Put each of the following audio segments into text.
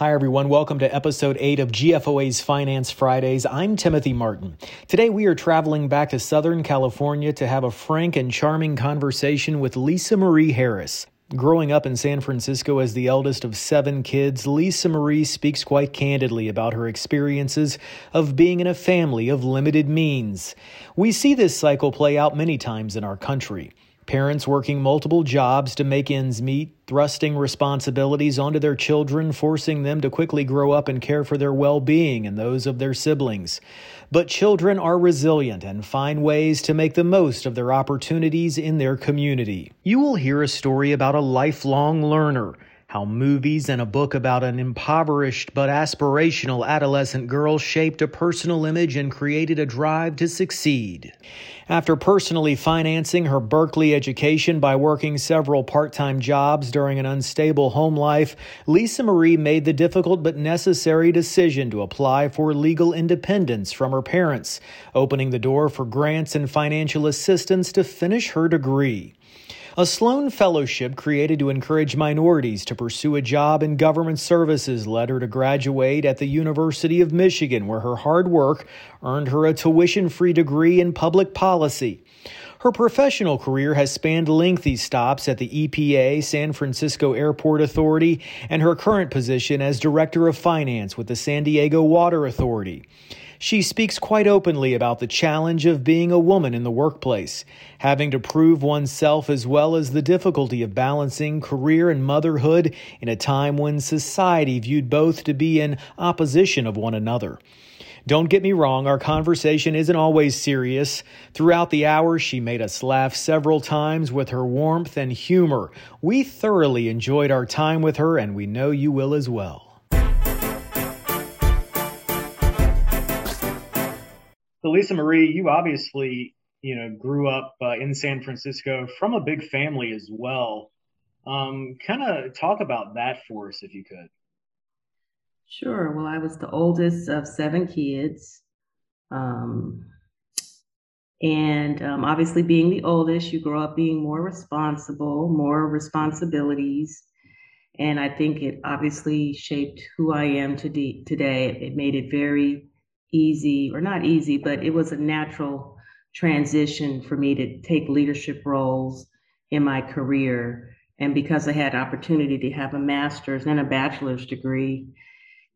Hi, everyone. Welcome to episode 8 of GFOA's Finance Fridays. I'm Timothy Martin. Today, we are traveling back to Southern California to have a frank and charming conversation with Lisa Marie Harris. Growing up in San Francisco as the eldest of seven kids, Lisa Marie speaks quite candidly about her experiences of being in a family of limited means. We see this cycle play out many times in our country. Parents working multiple jobs to make ends meet, thrusting responsibilities onto their children, forcing them to quickly grow up and care for their well being and those of their siblings. But children are resilient and find ways to make the most of their opportunities in their community. You will hear a story about a lifelong learner how movies and a book about an impoverished but aspirational adolescent girl shaped a personal image and created a drive to succeed. After personally financing her Berkeley education by working several part time jobs during an unstable home life, Lisa Marie made the difficult but necessary decision to apply for legal independence from her parents, opening the door for grants and financial assistance to finish her degree. A Sloan Fellowship created to encourage minorities to pursue a job in government services led her to graduate at the University of Michigan, where her hard work earned her a tuition free degree in public policy. Her professional career has spanned lengthy stops at the EPA, San Francisco Airport Authority, and her current position as Director of Finance with the San Diego Water Authority. She speaks quite openly about the challenge of being a woman in the workplace, having to prove oneself as well as the difficulty of balancing career and motherhood in a time when society viewed both to be in opposition of one another. Don't get me wrong, our conversation isn't always serious. Throughout the hour, she made us laugh several times with her warmth and humor. We thoroughly enjoyed our time with her, and we know you will as well. So Lisa Marie, you obviously, you know, grew up uh, in San Francisco from a big family as well. Um, kind of talk about that for us, if you could. Sure. Well, I was the oldest of seven kids. Um, and um, obviously, being the oldest, you grow up being more responsible, more responsibilities. And I think it obviously shaped who I am today. It made it very easy, or not easy, but it was a natural transition for me to take leadership roles in my career. And because I had opportunity to have a master's and a bachelor's degree,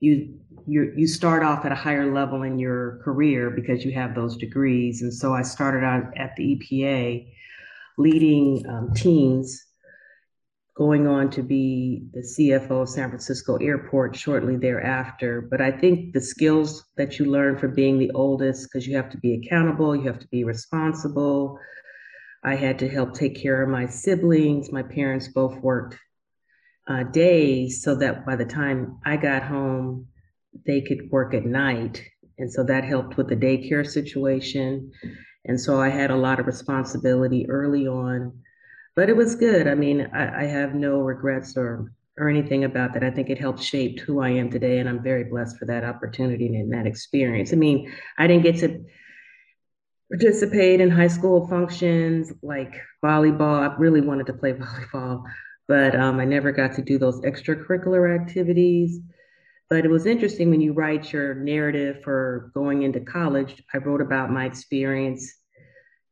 you you you start off at a higher level in your career because you have those degrees. And so I started out at the EPA, leading um, teams going on to be the CFO of San Francisco Airport shortly thereafter. But I think the skills that you learn from being the oldest, because you have to be accountable, you have to be responsible. I had to help take care of my siblings. My parents both worked uh, days so that by the time I got home, they could work at night. And so that helped with the daycare situation. And so I had a lot of responsibility early on but it was good. I mean, I, I have no regrets or or anything about that. I think it helped shape who I am today, and I'm very blessed for that opportunity and that experience. I mean, I didn't get to participate in high school functions like volleyball. I really wanted to play volleyball, but um, I never got to do those extracurricular activities. But it was interesting when you write your narrative for going into college. I wrote about my experience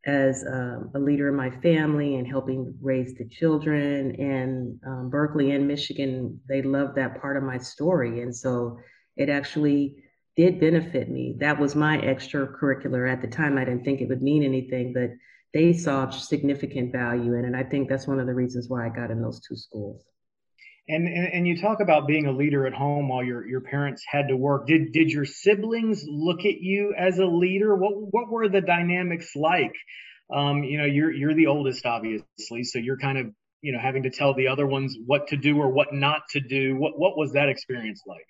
as um, a leader in my family and helping raise the children. And um, Berkeley and Michigan, they loved that part of my story. And so it actually did benefit me. That was my extracurricular at the time. I didn't think it would mean anything, but they saw significant value in it. And I think that's one of the reasons why I got in those two schools. And, and, and you talk about being a leader at home while your your parents had to work. Did did your siblings look at you as a leader? What what were the dynamics like? Um, you know, you're you're the oldest, obviously, so you're kind of you know having to tell the other ones what to do or what not to do. What what was that experience like?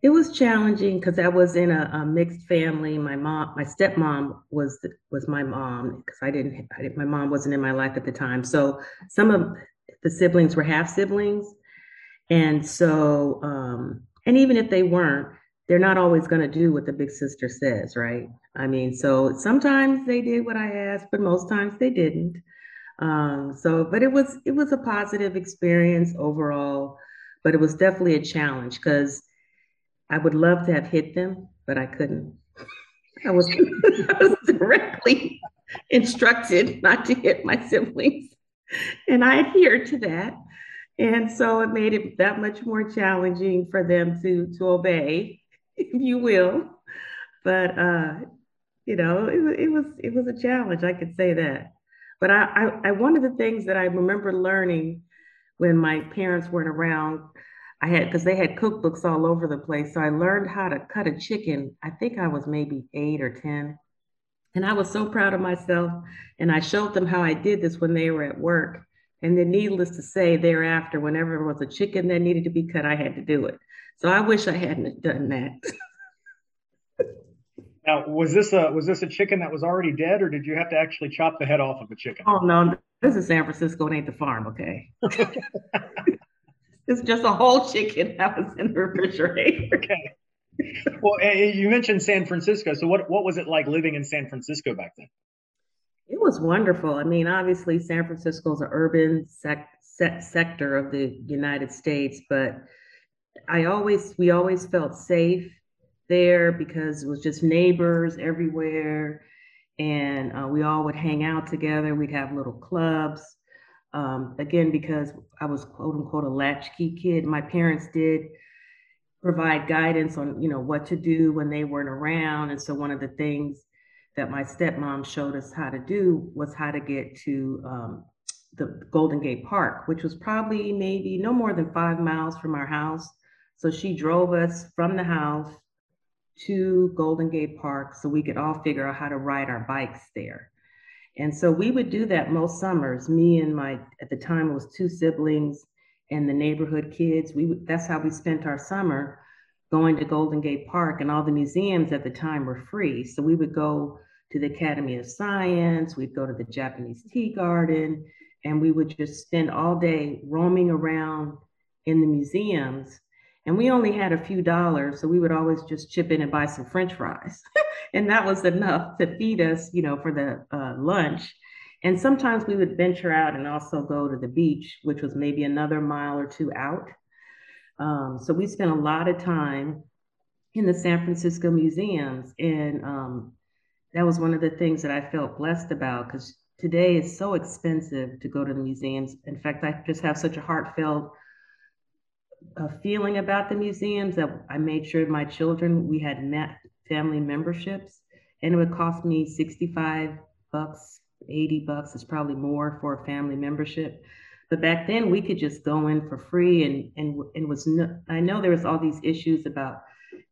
It was challenging because I was in a, a, mixed family. My mom, my stepmom was was my mom because I didn't, I didn't, my mom wasn't in my life at the time. So some of the siblings were half siblings. And so, um, and even if they weren't, they're not always going to do what the big sister says, right? I mean, so sometimes they did what I asked, but most times they didn't. Um, so, but it was it was a positive experience overall. but it was definitely a challenge because I would love to have hit them, but I couldn't. I was, I was directly instructed not to hit my siblings, and I adhered to that. And so it made it that much more challenging for them to to obey, if you will. But uh, you know, it, it was it was a challenge. I could say that. But I, I, I one of the things that I remember learning when my parents weren't around, I had because they had cookbooks all over the place. So I learned how to cut a chicken. I think I was maybe eight or 10. And I was so proud of myself. And I showed them how I did this when they were at work. And then, needless to say, thereafter, whenever there was a chicken that needed to be cut, I had to do it. So I wish I hadn't done that. now, was this a was this a chicken that was already dead, or did you have to actually chop the head off of a chicken? Oh no, this is San Francisco. It ain't the farm, okay? it's just a whole chicken that was in the refrigerator. Okay. Well, you mentioned San Francisco. So, what what was it like living in San Francisco back then? It was wonderful. I mean, obviously, San Francisco is an urban sec- sector of the United States, but I always we always felt safe there because it was just neighbors everywhere and uh, we all would hang out together. We'd have little clubs. Um, again, because I was quote unquote a latchkey kid, my parents did provide guidance on you know what to do when they weren't around, and so one of the things that my stepmom showed us how to do was how to get to um, the Golden Gate Park, which was probably maybe no more than five miles from our house. So she drove us from the house to Golden Gate Park so we could all figure out how to ride our bikes there. And so we would do that most summers. Me and my, at the time, it was two siblings and the neighborhood kids. We that's how we spent our summer going to Golden Gate Park, and all the museums at the time were free. So we would go to the Academy of Science, we'd go to the Japanese Tea Garden, and we would just spend all day roaming around in the museums and we only had a few dollars so we would always just chip in and buy some french fries and that was enough to feed us you know for the uh, lunch and sometimes we would venture out and also go to the beach which was maybe another mile or two out. Um, so we spent a lot of time in the san francisco museums and um, that was one of the things that i felt blessed about because today is so expensive to go to the museums. In fact i just have such a heartfelt a feeling about the museums that I made sure my children, we had net family memberships and it would cost me 65 bucks, 80 bucks is probably more for a family membership. But back then we could just go in for free and, and, and was, no, I know there was all these issues about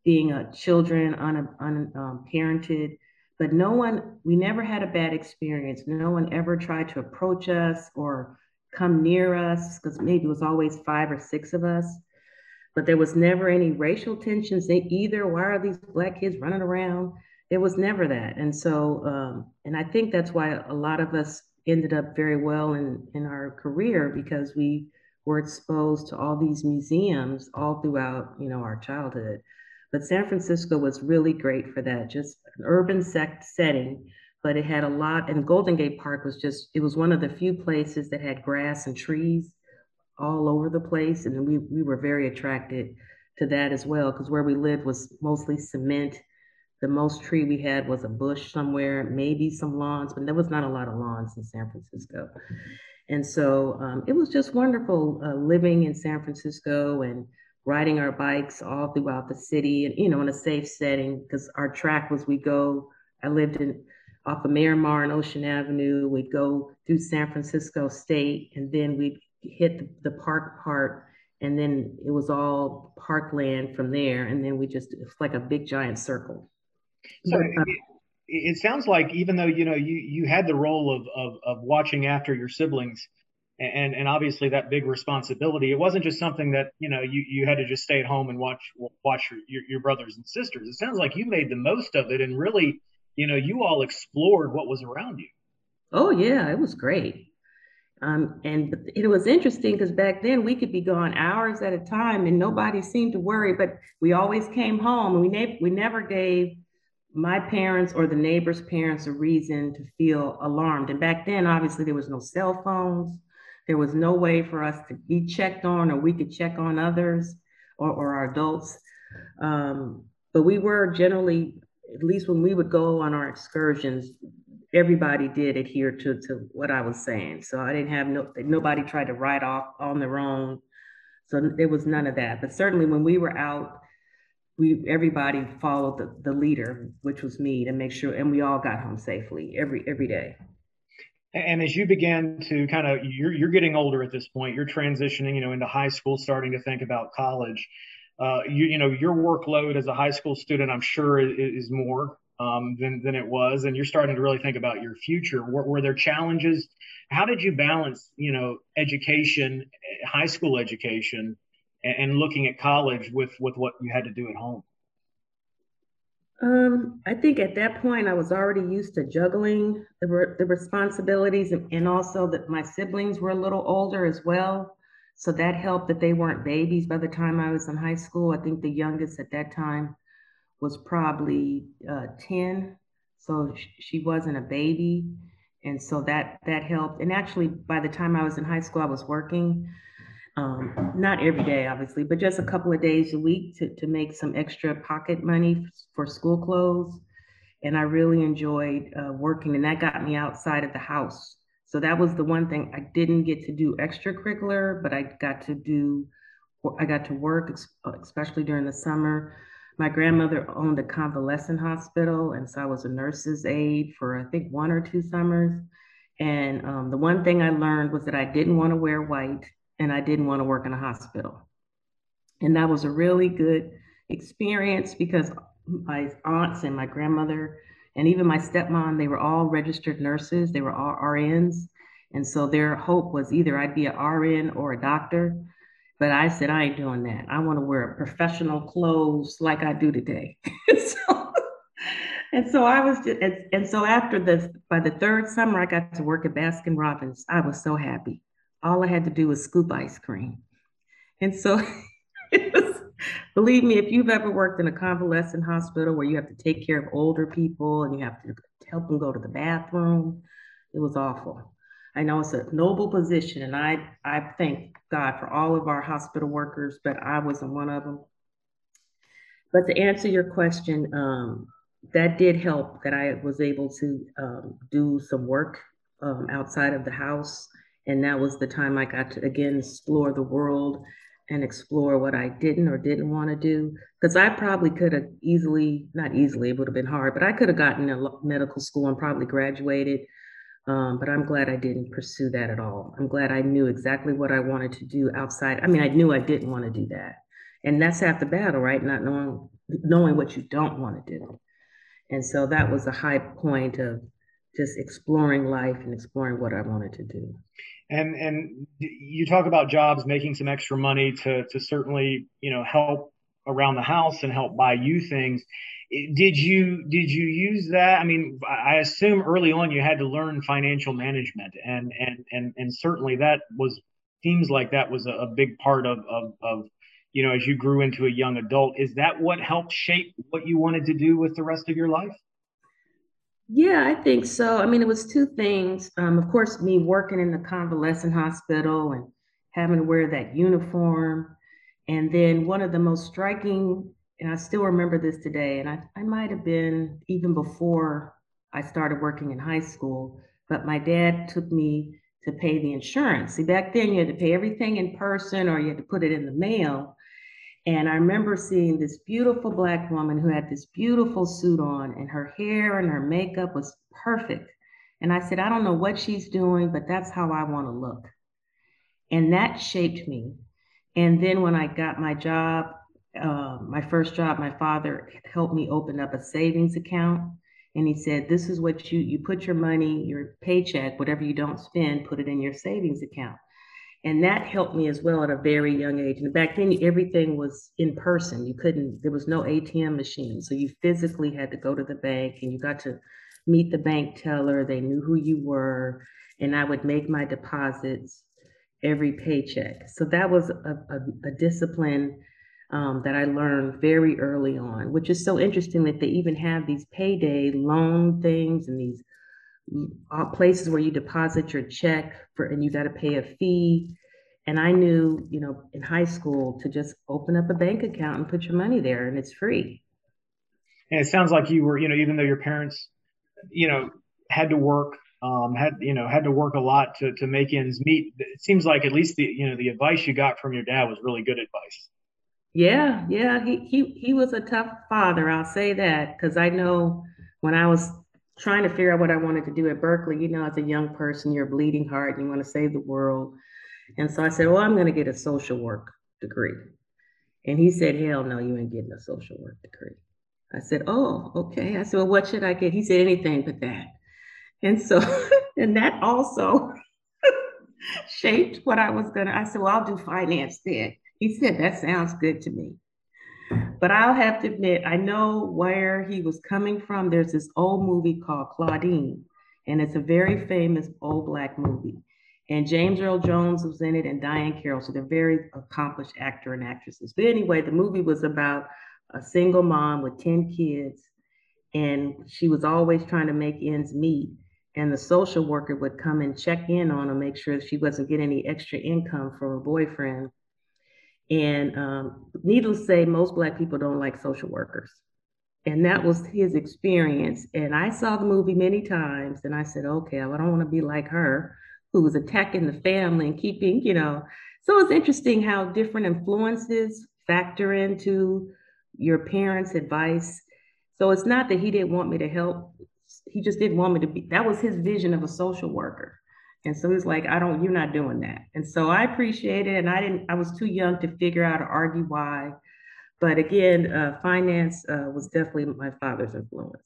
being a children unparented, um, but no one, we never had a bad experience. No one ever tried to approach us or come near us because maybe it was always five or six of us but there was never any racial tensions either. Why are these black kids running around? It was never that. And so, um, and I think that's why a lot of us ended up very well in, in our career because we were exposed to all these museums all throughout, you know, our childhood. But San Francisco was really great for that, just an urban sect setting, but it had a lot, and Golden Gate Park was just, it was one of the few places that had grass and trees all over the place. And we, we were very attracted to that as well, because where we lived was mostly cement. The most tree we had was a bush somewhere, maybe some lawns, but there was not a lot of lawns in San Francisco. And so um, it was just wonderful uh, living in San Francisco and riding our bikes all throughout the city and, you know, in a safe setting because our track was we go, I lived in off of Miramar and Ocean Avenue. We'd go through San Francisco State and then we'd hit the, the park part and then it was all parkland from there and then we just it's like a big giant circle so it, it, sounds like even though you know you you had the role of of, of watching after your siblings and and obviously that big responsibility it wasn't just something that you know you you had to just stay at home and watch watch your, your, your brothers and sisters. It sounds like you made the most of it and really you know you all explored what was around you. Oh yeah it was great. Um, and it was interesting because back then we could be gone hours at a time and nobody seemed to worry, but we always came home and we, ne- we never gave my parents or the neighbors' parents a reason to feel alarmed. And back then, obviously, there was no cell phones. There was no way for us to be checked on or we could check on others or, or our adults. Um, but we were generally, at least when we would go on our excursions, everybody did adhere to, to what I was saying. So I didn't have no, nobody tried to write off on their own. So there was none of that. But certainly when we were out, we everybody followed the, the leader, which was me, to make sure, and we all got home safely every every day. And as you began to kind of, you're you're getting older at this point. You're transitioning, you know, into high school, starting to think about college. Uh, you you know, your workload as a high school student, I'm sure, is, more um, than than it was, and you're starting to really think about your future. Were, were there challenges? How did you balance, you know, education, high school education, and, and looking at college with with what you had to do at home? Um, I think at that point I was already used to juggling the, re- the responsibilities and, and also that my siblings were a little older as well. So that helped that they weren't babies by the time I was in high school. I think the youngest at that time was probably uh, 10. So sh- she wasn't a baby. And so that that helped. And actually by the time I was in high school, I was working um, not every day, obviously, but just a couple of days a week to, to make some extra pocket money for school clothes. And I really enjoyed uh, working, and that got me outside of the house. So that was the one thing I didn't get to do extracurricular, but I got to do, I got to work, especially during the summer. My grandmother owned a convalescent hospital, and so I was a nurse's aide for I think one or two summers. And um, the one thing I learned was that I didn't want to wear white and I didn't want to work in a hospital. And that was a really good experience because my aunts and my grandmother and even my stepmom, they were all registered nurses, they were all RNs. And so their hope was either I'd be an RN or a doctor. But I said, I ain't doing that. I want to wear professional clothes like I do today. so, and so I was, just, and, and so after the, by the third summer, I got to work at Baskin Robbins. I was so happy all I had to do was scoop ice cream. And so believe me, if you've ever worked in a convalescent hospital where you have to take care of older people and you have to help them go to the bathroom, it was awful. I know it's a noble position, and I, I thank God for all of our hospital workers, but I wasn't one of them. But to answer your question, um, that did help that I was able to um, do some work um, outside of the house and that was the time I got to again explore the world and explore what I didn't or didn't want to do. Because I probably could have easily, not easily, it would have been hard, but I could have gotten a medical school and probably graduated. Um, but I'm glad I didn't pursue that at all. I'm glad I knew exactly what I wanted to do outside. I mean, I knew I didn't want to do that. And that's half the battle, right? Not knowing knowing what you don't want to do. And so that was a high point of just exploring life and exploring what I wanted to do and and you talk about jobs making some extra money to to certainly you know help around the house and help buy you things. Did you did you use that? I mean i assume early on you had to learn financial management and and and and certainly that was seems like that was a, a big part of, of of you know as you grew into a young adult. Is that what helped shape what you wanted to do with the rest of your life yeah, I think so. I mean, it was two things. Um, of course, me working in the convalescent hospital and having to wear that uniform. And then one of the most striking, and I still remember this today, and I, I might have been even before I started working in high school, but my dad took me to pay the insurance. See, back then you had to pay everything in person or you had to put it in the mail. And I remember seeing this beautiful Black woman who had this beautiful suit on, and her hair and her makeup was perfect. And I said, I don't know what she's doing, but that's how I want to look. And that shaped me. And then when I got my job, uh, my first job, my father helped me open up a savings account. And he said, This is what you you put your money, your paycheck, whatever you don't spend, put it in your savings account. And that helped me as well at a very young age. And back then, everything was in person. You couldn't, there was no ATM machine. So you physically had to go to the bank and you got to meet the bank teller. They knew who you were. And I would make my deposits every paycheck. So that was a, a, a discipline um, that I learned very early on, which is so interesting that they even have these payday loan things and these places where you deposit your check for, and you got to pay a fee. And I knew, you know, in high school to just open up a bank account and put your money there, and it's free. And it sounds like you were, you know, even though your parents, you know, had to work, um, had you know, had to work a lot to to make ends meet. It seems like at least the you know the advice you got from your dad was really good advice. Yeah, yeah, he he he was a tough father. I'll say that because I know when I was trying to figure out what I wanted to do at Berkeley, you know, as a young person, you're a bleeding heart and you want to save the world. And so I said, Well, I'm going to get a social work degree. And he said, Hell no, you ain't getting a social work degree. I said, Oh, okay. I said, Well, what should I get? He said, Anything but that. And so, and that also shaped what I was going to. I said, Well, I'll do finance then. He said, That sounds good to me. But I'll have to admit, I know where he was coming from. There's this old movie called Claudine, and it's a very famous old black movie. And James Earl Jones was in it and Diahann Carroll. So they're very accomplished actor and actresses. But anyway, the movie was about a single mom with 10 kids, and she was always trying to make ends meet. And the social worker would come and check in on her, make sure she wasn't getting any extra income from her boyfriend. And um, needless to say, most Black people don't like social workers. And that was his experience. And I saw the movie many times and I said, okay, I don't want to be like her, who was attacking the family and keeping, you know. So it's interesting how different influences factor into your parents' advice. So it's not that he didn't want me to help, he just didn't want me to be, that was his vision of a social worker. And so he's like, I don't, you're not doing that. And so I appreciate it. And I didn't, I was too young to figure out or argue why. But again, uh, finance uh, was definitely my father's influence.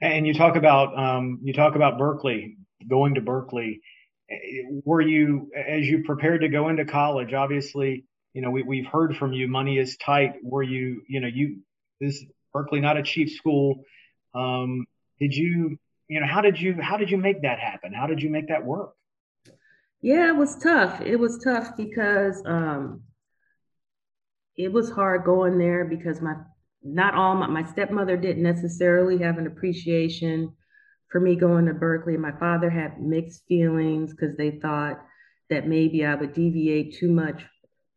And you talk about, um, you talk about Berkeley, going to Berkeley. Were you, as you prepared to go into college, obviously, you know, we, we've heard from you, money is tight. Were you, you know, you, this Berkeley, not a cheap school. Um, did you, you know, how did you, how did you make that happen? How did you make that work? Yeah, it was tough. It was tough because um, it was hard going there because my not all my, my stepmother didn't necessarily have an appreciation for me going to Berkeley. My father had mixed feelings because they thought that maybe I would deviate too much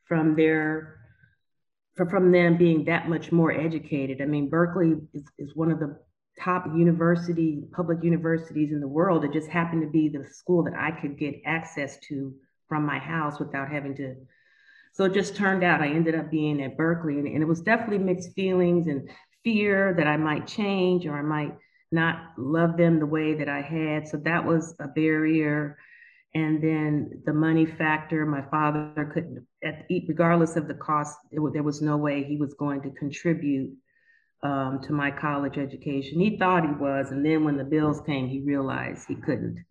from their from them being that much more educated. I mean, Berkeley is, is one of the top university, public universities in the world. It just happened to be the school that I could get access to from my house without having to. So it just turned out I ended up being at Berkeley, and, and it was definitely mixed feelings and fear that I might change or I might not love them the way that I had. So that was a barrier. And then the money factor, my father couldn't, regardless of the cost, it, there was no way he was going to contribute um, to my college education. He thought he was, and then when the bills came, he realized he couldn't.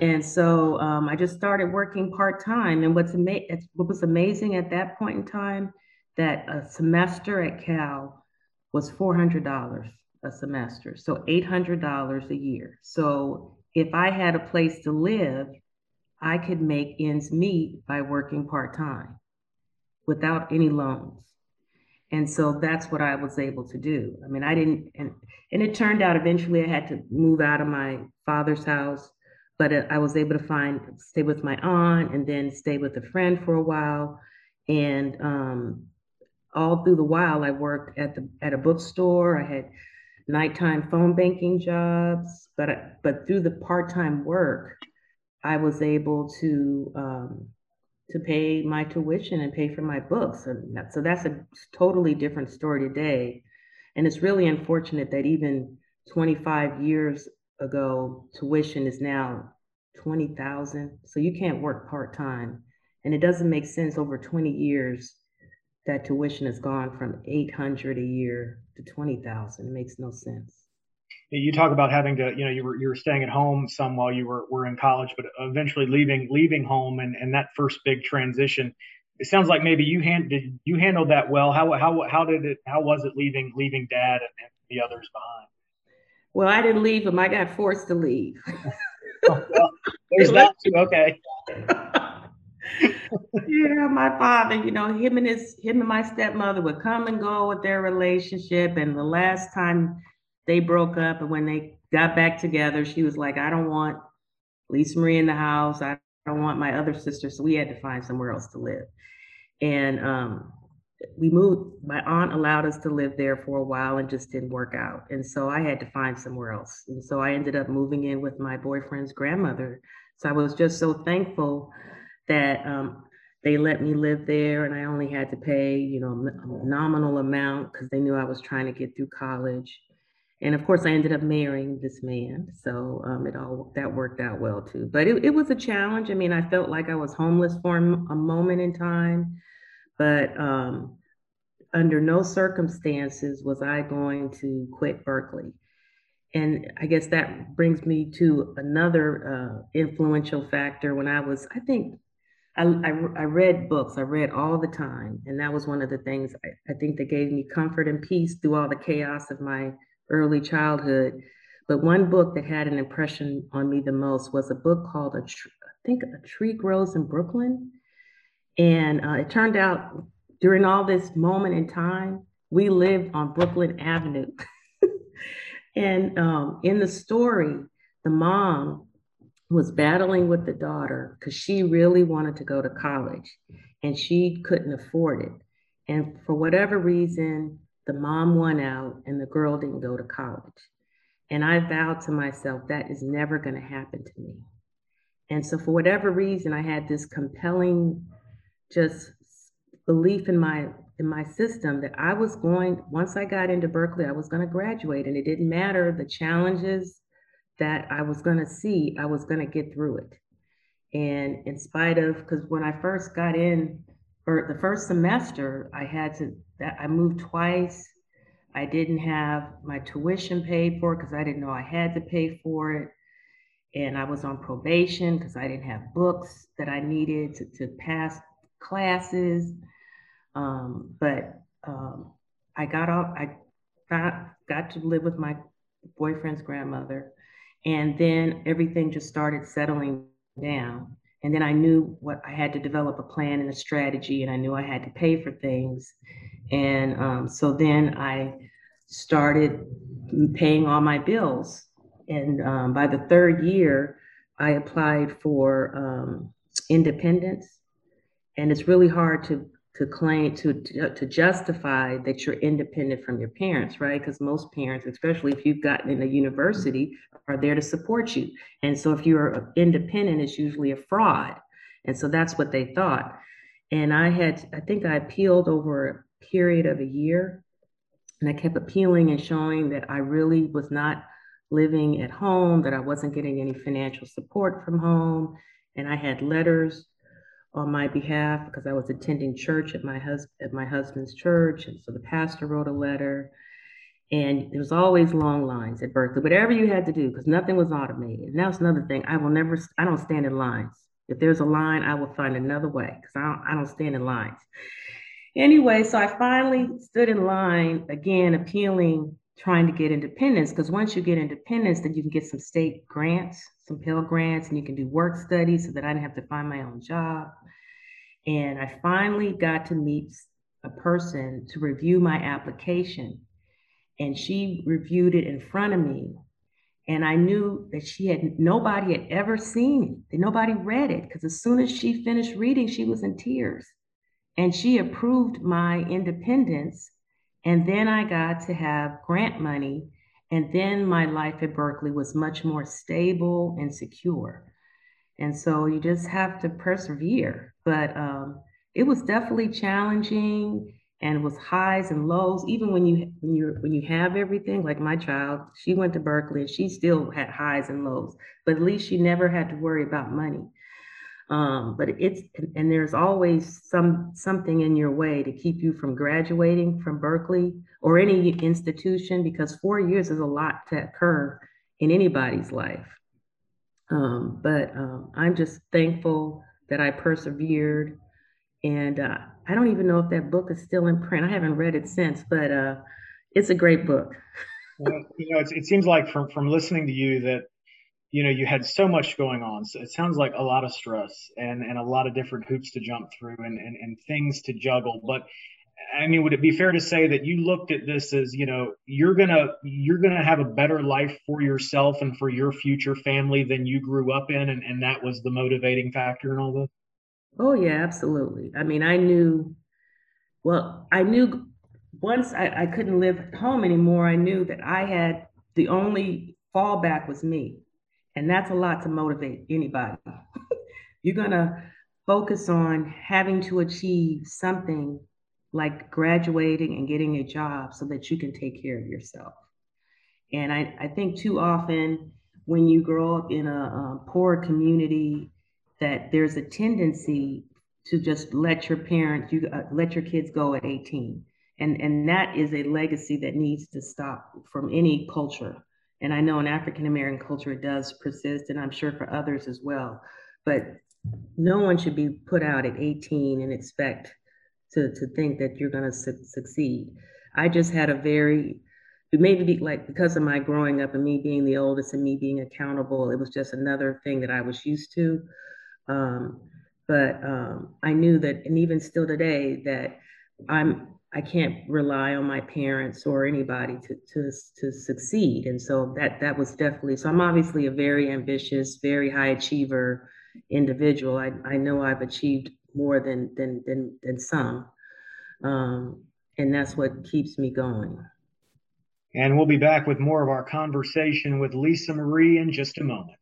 And so um, I just started working part time. And what's ama- what was amazing at that point in time that a semester at Cal was four hundred dollars a semester, so eight hundred dollars a year. So if I had a place to live, I could make ends meet by working part time without any loans. And so that's what I was able to do. I mean, I didn't, and, and it turned out eventually I had to move out of my father's house, but I was able to find, stay with my aunt and then stay with a friend for a while. And um, all through the while, I worked at the at a bookstore. I had nighttime phone banking jobs, but I, but through the part time work, I was able to um, to pay my tuition and pay for my books. And that, so that's a totally different story today. And it's really unfortunate that even 25 years ago, tuition is now 20,000. So you can't work part-time. And it doesn't make sense over 20 years that tuition has gone from 800 a year to 20,000. It makes no sense you talk about having to, you know, you were you were staying at home some while you were were in college, but eventually leaving leaving home and and that first big transition. It sounds like maybe you hand did you handled that well. How how how did it how was it leaving leaving dad and, and the others behind? Well, I didn't leave him. I got forced to leave. oh, well, there's that too. Okay. yeah, my father, you know, him and his him and my stepmother would come and go with their relationship. And the last time they broke up, and when they got back together, she was like, "I don't want Lisa Marie in the house. I don't want my other sister." So we had to find somewhere else to live, and um, we moved. My aunt allowed us to live there for a while, and just didn't work out, and so I had to find somewhere else. And so I ended up moving in with my boyfriend's grandmother. So I was just so thankful that um, they let me live there and I only had to pay, you know, a nominal amount because they knew I was trying to get through college. And of course, I ended up marrying this man. So um, it all that worked out well too. But it, it was a challenge. I mean, I felt like I was homeless for a moment in time, but um, under no circumstances was I going to quit Berkeley. And I guess that brings me to another uh, influential factor when I was, I think, I, I, I, read books, I read all the time. And that was one of the things I, I, think that gave me comfort and peace through all the chaos of my early childhood. But one book that had an impression on me the most was a book called, a tr- I think, A Tree Grows in Brooklyn. And uh, it turned out during all this moment in time, we lived on Brooklyn Avenue. and um, in the story, the mom was battling with the daughter because she really wanted to go to college and she couldn't afford it. And for whatever reason, the mom won out and the girl didn't go to college. And I vowed to myself that is never going to happen to me. And so, for whatever reason, I had this compelling just belief in my in my system that I was going once I got into Berkeley, I was going to graduate, and it didn't matter the challenges that I was going to see, I was going to get through it. And in spite of, because when I first got in, or the first semester, I had to, I moved twice. I didn't have my tuition paid for because I didn't know I had to pay for it. And I was on probation because I didn't have books that I needed to, to pass classes. Um, but um, I got off, I got, got to live with my boyfriend's grandmother and then everything just started settling down. And then I knew what I had to develop a plan and a strategy, and I knew I had to pay for things. And um, so then I started paying all my bills. And um, by the third year, I applied for um, independence. And it's really hard to to claim to, to, justify that you're independent from your parents right? Because most parents especially if you've gotten in a university are there to support you. And so if you're independent it's usually a fraud. And so that's what they thought. And i had i think i appealed over a period of a year and i kept appealing and showing that i really was not living at home that i wasn't getting any financial support from home and i had letters on my behalf because I was attending church at my at my husband's church, and so the pastor wrote a letter. And there was always long lines at Berkeley, whatever you had to do, because nothing was automated. And that's another thing. I will never, I don't stand in lines. If there's a line, I will find another way because I don't, I don't stand in lines. Anyway, so I finally stood in line again, appealing, trying to get independence. Because once you get independence, then you can get some state grants, some Pell grants, and you can do work studies so that I didn't have to find my own job. And I finally got to meet a person to review my application. And she reviewed it in front of me. And I knew that she had nobody had ever seen it, that nobody read it. Because as soon as she finished reading, she was in tears. And she approved my independence. And then I got to have grant money. And then my life at Berkeley was much more stable and secure. And so you just have to persevere. But um, it was definitely challenging and it was highs and lows. Even when you when you when you have everything, like my child, she went to Berkeley and she still had highs and lows. But at least she never had to worry about money. Um, but it's and there's always some something in your way to keep you from graduating from Berkeley or any institution because four years is a lot to occur in anybody's life. Um, but um, I'm just thankful that I persevered. And uh, I don't even know if that book is still in print. I haven't read it since, but uh, it's a great book. well, you know, it seems like from from listening to you that you know you had so much going on. So it sounds like a lot of stress and and a lot of different hoops to jump through and and, and things to juggle. But I mean, would it be fair to say that you looked at this as, you know, you're gonna you're gonna have a better life for yourself and for your future family than you grew up in, and, and that was the motivating factor in all this? Oh yeah, absolutely. I mean, I knew well, I knew once I, I couldn't live at home anymore, I knew that I had the only fallback was me. And that's a lot to motivate anybody. You're gonna focus on having to achieve something like graduating and getting a job so that you can take care of yourself. And I, I think too often when you grow up in a, a poor community, that there's a tendency to just let your parents, you uh, let your kids go at 18. And, and that is a legacy that needs to stop from any culture. And I know in African American culture it does persist, and I'm sure for others as well. But no one should be put out at 18 and expect to, to think that you're going to su- succeed. I just had a very, maybe be like because of my growing up and me being the oldest and me being accountable, it was just another thing that I was used to. Um, but um, I knew that, and even still today, that I'm I can't rely on my parents or anybody to to to succeed. And so that that was definitely so I'm obviously a very ambitious, very high achiever individual. I, I know I've achieved more than than than than some. Um, and that's what keeps me going. And we'll be back with more of our conversation with Lisa Marie in just a moment.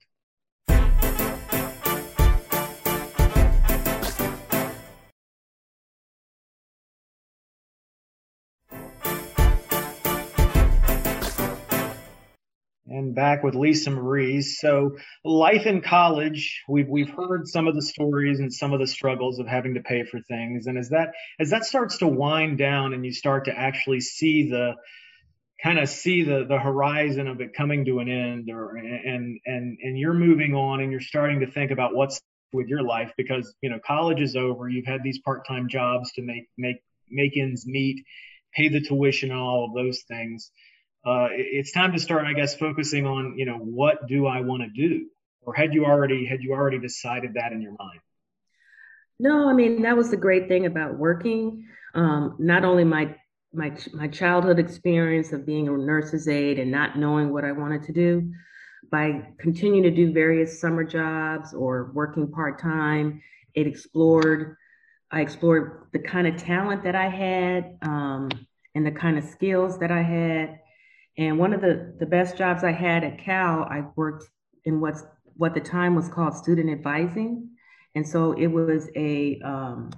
Back with Lisa Marie. So, life in college, we've we've heard some of the stories and some of the struggles of having to pay for things. And as that as that starts to wind down, and you start to actually see the kind of see the the horizon of it coming to an end, or and and and you're moving on, and you're starting to think about what's with your life because you know college is over. You've had these part time jobs to make make make ends meet, pay the tuition, and all of those things uh, it's time to start, I guess, focusing on, you know, what do I want to do? Or had you already had you already decided that in your mind? No, I mean that was the great thing about working. Um, not only my my my childhood experience of being a nurse's aide and not knowing what I wanted to do, by continuing to do various summer jobs or working part time, it explored. I explored the kind of talent that I had um, and the kind of skills that I had and one of the, the best jobs I had at Cal, I worked in what's what the time was called student advising. And so it was a, um,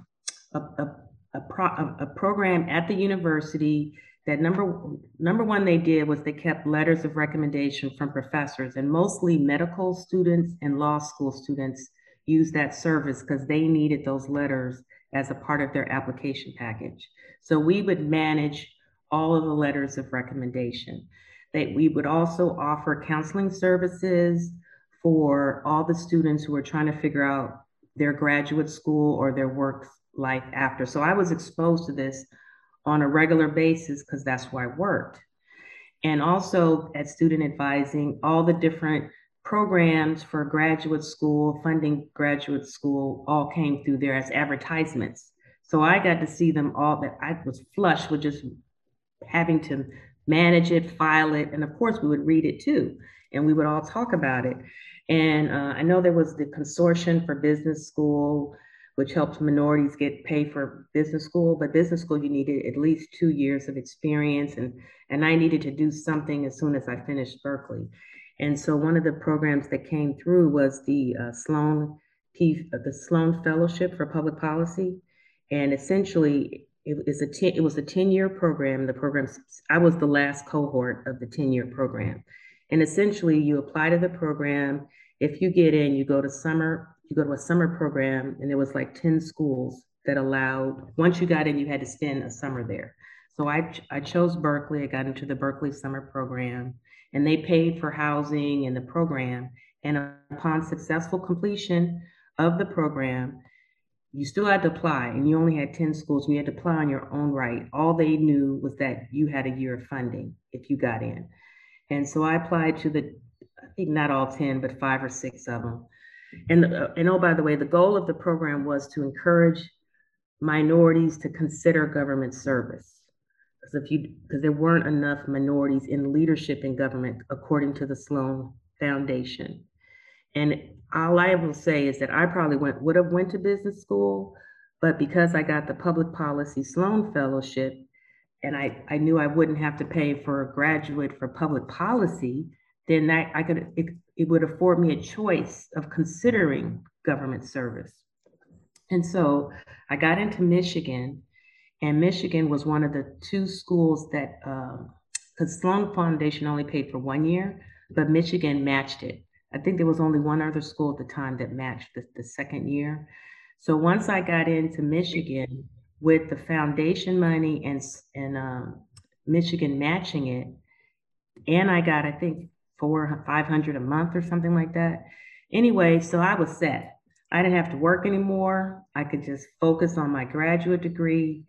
a, a, a, pro, a, program at the university that number number one they did was they kept letters of recommendation from professors and mostly medical students and law school students used that service because they needed those letters as a part of their application package so we would manage all of the letters of recommendation. That we would also offer counseling services for all the students who are trying to figure out their graduate school or their work life after. So I was exposed to this on a regular basis because that's where I worked. And also at student advising, all the different programs for graduate school, funding graduate school, all came through there as advertisements. So I got to see them all that I was flush with just having to manage it, file it, and of course we would read it too, and we would all talk about it. And uh, I know there was the Consortium for Business School, which helped minorities get paid for business school, but business school you needed at least two years of experience, and and I needed to do something as soon as I finished Berkeley. And so one of the programs that came through was the uh, Sloan P, the Sloan Fellowship for Public Policy, and essentially it is a ten, it was a 10 year program. The program, I was the last cohort of the 10 year program. And essentially you apply to the program. If you get in, you go to summer, you go to a summer program and there was like 10 schools that allowed, once you got in, you had to spend a summer there. So I, I chose Berkeley. I got into the Berkeley summer program and they paid for housing and the program. And upon successful completion of the program, you still had to apply and you only had 10 schools and you had to apply on your own right. All they knew was that you had a year of funding if you got in. And so I applied to the, I think not all 10, but five or six of them. And, uh, and oh, by the way, the goal of the program was to encourage minorities to consider government service. Because if you because there weren't enough minorities in leadership in government, according to the Sloan Foundation. And all I will say is that I probably went would have went to business school, but because I got the public policy Sloan Fellowship, and I, I knew I wouldn't have to pay for a graduate for public policy, then that I could it, it would afford me a choice of considering government service. And so I got into Michigan, and Michigan was one of the two schools that, because um, Sloan Foundation only paid for one year, but Michigan matched it. I think there was only one other school at the time that matched the, the second year. So once I got into Michigan with the foundation money and, and um, Michigan matching it, and I got, I think, four, 500 a month or something like that. Anyway, so I was set. I didn't have to work anymore. I could just focus on my graduate degree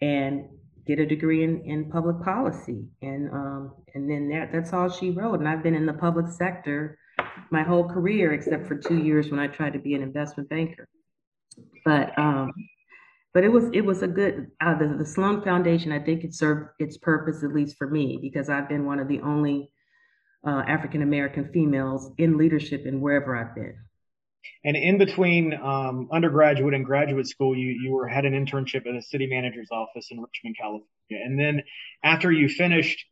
and get a degree in, in public policy. And um, and then that, that's all she wrote. And I've been in the public sector my whole career, except for two years when I tried to be an investment banker. But um, but it was it was a good uh, the, the Sloan Foundation. I think it served its purpose at least for me because I've been one of the only uh, African American females in leadership in wherever I've been. And in between um, undergraduate and graduate school, you you were had an internship at a city manager's office in Richmond, California. And then after you finished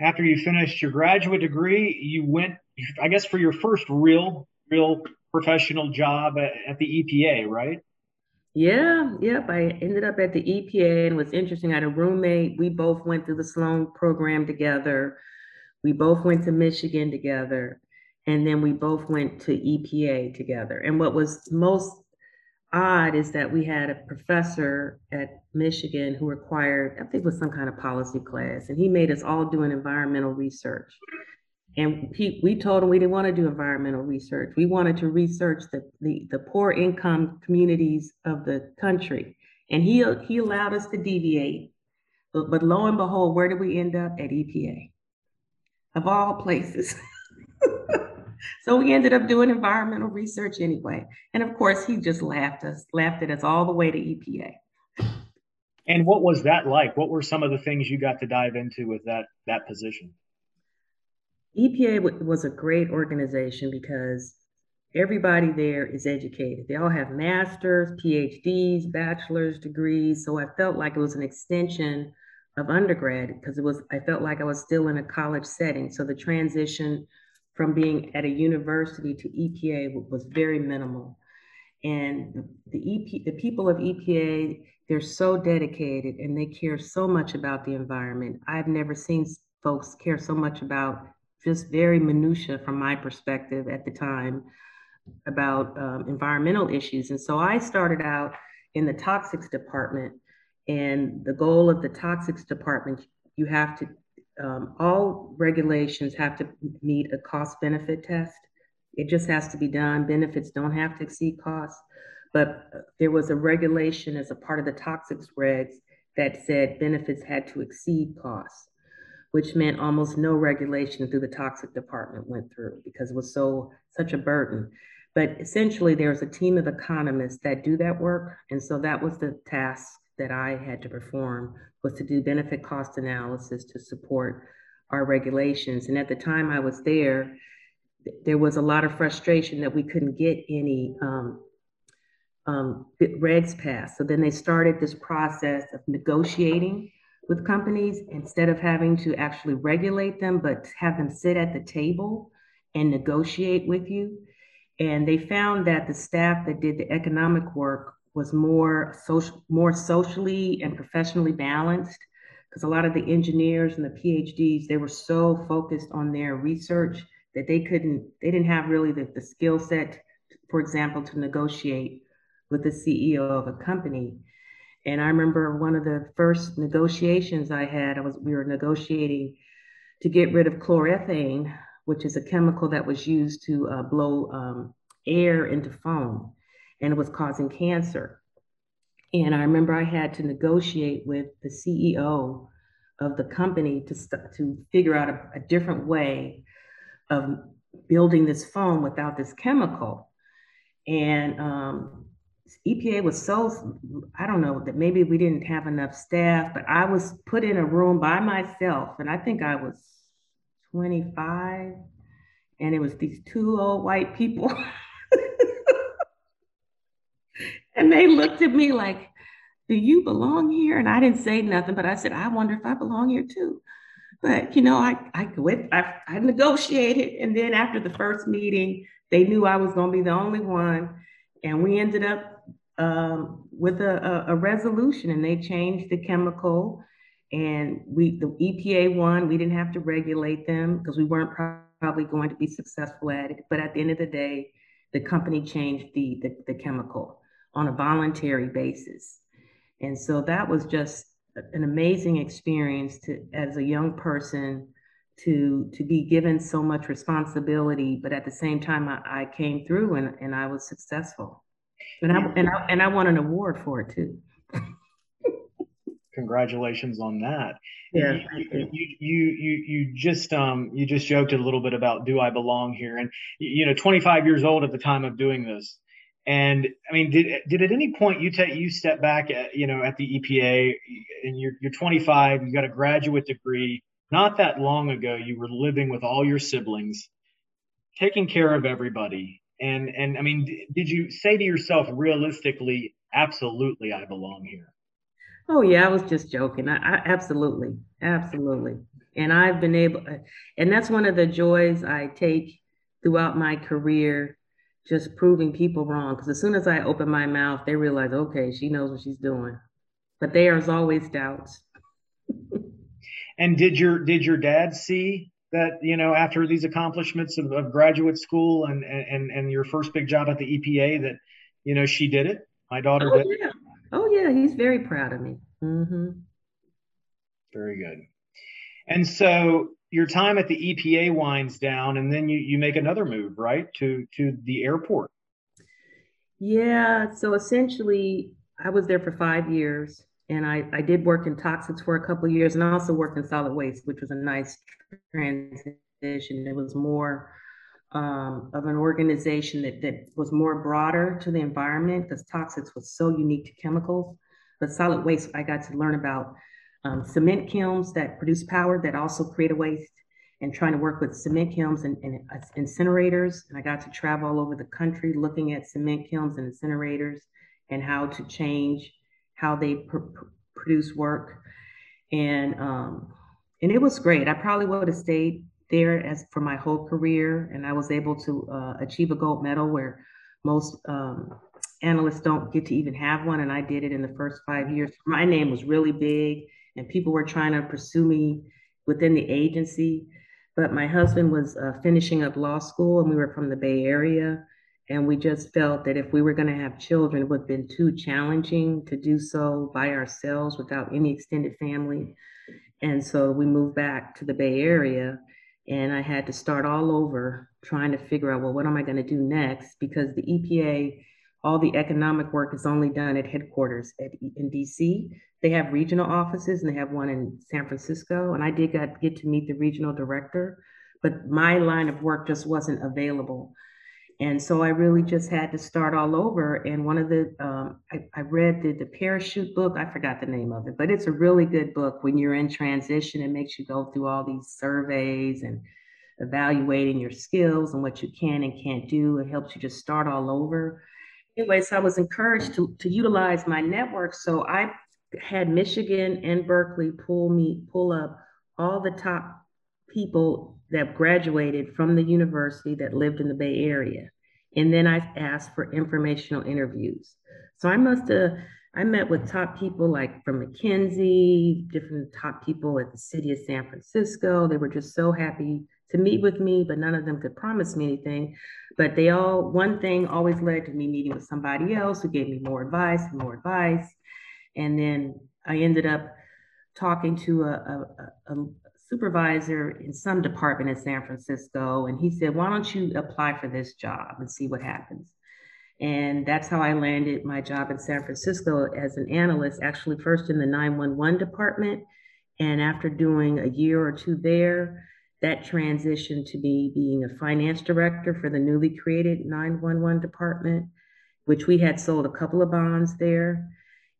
after you finished your graduate degree, you went, I guess, for your first real real professional job at, at the EPA, right? Yeah, yep. I ended up at the EPA and was interesting. I had a roommate. We both went through the Sloan program together. We both went to Michigan together and then we both went to EPA together. And what was most odd is that we had a professor at Michigan who required, I think it was some kind of policy class, and he made us all do an environmental research. And we told him we didn't want to do environmental research. We wanted to research the, the, the poor income communities of the country. And he, he allowed us to deviate. But, but lo and behold, where did we end up? At EPA, of all places. so we ended up doing environmental research anyway. And of course, he just laughed us, laughed at us all the way to EPA. And what was that like? What were some of the things you got to dive into with that that position? EPA was a great organization because everybody there is educated. They all have masters, PhDs, bachelor's degrees. So I felt like it was an extension of undergrad because it was I felt like I was still in a college setting. So the transition from being at a university to EPA was very minimal. And the EP, the people of EPA, they're so dedicated and they care so much about the environment. I've never seen folks care so much about just very minutia from my perspective at the time about um, environmental issues. And so I started out in the toxics department and the goal of the toxics department, you have to um, all regulations have to meet a cost benefit test. It just has to be done. Benefits don't have to exceed costs. But there was a regulation as a part of the toxics regs that said benefits had to exceed costs, which meant almost no regulation through the toxic department went through because it was so such a burden. But essentially, there's a team of economists that do that work. And so that was the task that I had to perform was to do benefit cost analysis to support our regulations. And at the time I was there, there was a lot of frustration that we couldn't get any um, um, regs passed. So then they started this process of negotiating with companies instead of having to actually regulate them, but have them sit at the table and negotiate with you. And they found that the staff that did the economic work was more social, more socially and professionally balanced because a lot of the engineers and the PhDs, they were so focused on their research that they couldn't, they didn't have really the, the skill set, for example, to negotiate with the CEO of a company. And I remember one of the first negotiations I had, I was we were negotiating to get rid of chlorethane, which is a chemical that was used to uh, blow um, air into foam and it was causing cancer. And I remember I had to negotiate with the CEO of the company to, st- to figure out a, a different way of building this foam without this chemical. And um, EPA was so, I don't know, that maybe we didn't have enough staff, but I was put in a room by myself, and I think I was 25, and it was these two old white people. and they looked at me like, Do you belong here? And I didn't say nothing, but I said, I wonder if I belong here too. But you know, I I went, I, I negotiated, and then after the first meeting, they knew I was going to be the only one, and we ended up um, with a, a, a, resolution, and they changed the chemical, and we the EPA won. We didn't have to regulate them because we weren't probably going to be successful at it. But at the end of the day, the company changed the, the, the chemical on a voluntary basis, and so that was just an amazing experience to as a young person to to be given so much responsibility but at the same time i, I came through and, and i was successful. And I, and I and i won an award for it too. Congratulations on that. Yeah you, you, you you you just um you just joked a little bit about do i belong here? And you know 25 years old at the time of doing this and I mean, did did at any point you take you step back at you know at the EPA and you're you're 25, you got a graduate degree. Not that long ago, you were living with all your siblings, taking care of everybody. And and I mean, did you say to yourself realistically, absolutely, I belong here? Oh yeah, I was just joking. I, I absolutely, absolutely. And I've been able, uh, and that's one of the joys I take throughout my career just proving people wrong. Because as soon as I open my mouth, they realize, okay, she knows what she's doing. But there's always doubts. and did your did your dad see that you know after these accomplishments of, of graduate school and, and and your first big job at the EPA that you know she did it? My daughter oh, did. Yeah. Oh yeah, he's very proud of me. Mm-hmm. Very good. And so your time at the EPA winds down, and then you you make another move, right, to to the airport. Yeah. So essentially, I was there for five years, and I I did work in toxics for a couple of years, and I also worked in solid waste, which was a nice transition. It was more um, of an organization that that was more broader to the environment because toxics was so unique to chemicals. But solid waste, I got to learn about um, cement kilns that produce power that also create a waste and trying to work with cement kilns and, and uh, incinerators. And I got to travel all over the country looking at cement kilns and incinerators and how to change how they pr- pr- produce work. And um, and it was great. I probably would have stayed there as for my whole career, and I was able to uh, achieve a gold medal where most um, analysts don't get to even have one, and I did it in the first five years. My name was really big and people were trying to pursue me within the agency. But my husband was uh, finishing up law school, and we were from the Bay Area. And we just felt that if we were going to have children, it would have been too challenging to do so by ourselves without any extended family. And so we moved back to the Bay Area, and I had to start all over trying to figure out, well, what am I going to do next? Because the EPA all the economic work is only done at headquarters at, in DC. They have regional offices and they have one in San Francisco. And I did get, get to meet the regional director, but my line of work just wasn't available. And so I really just had to start all over. And one of the, um, I, I, read the, the parachute book, I forgot the name of it, but it's a really good book when you're in transition. It makes you go through all these surveys and evaluating your skills and what you can and can't do. It helps you just start all over anyway, so I was encouraged to, to utilize my network. So I had Michigan and Berkeley pull me, pull up all the top people that graduated from the university that lived in the Bay Area. And then I asked for informational interviews. So I must have, I met with top people like from McKinsey, different top people at the city of San Francisco. They were just so happy to meet with me, but none of them could promise me anything. But they all, one thing always led to me meeting with somebody else who gave me more advice and more advice. And then I ended up talking to a, a, a supervisor in some department in San Francisco. And he said, Why don't you apply for this job and see what happens? And that's how I landed my job in San Francisco as an analyst, actually, first in the 911 department. And after doing a year or two there, that transitioned to me being a finance director for the newly created 911 department. which we had sold a couple of bonds there.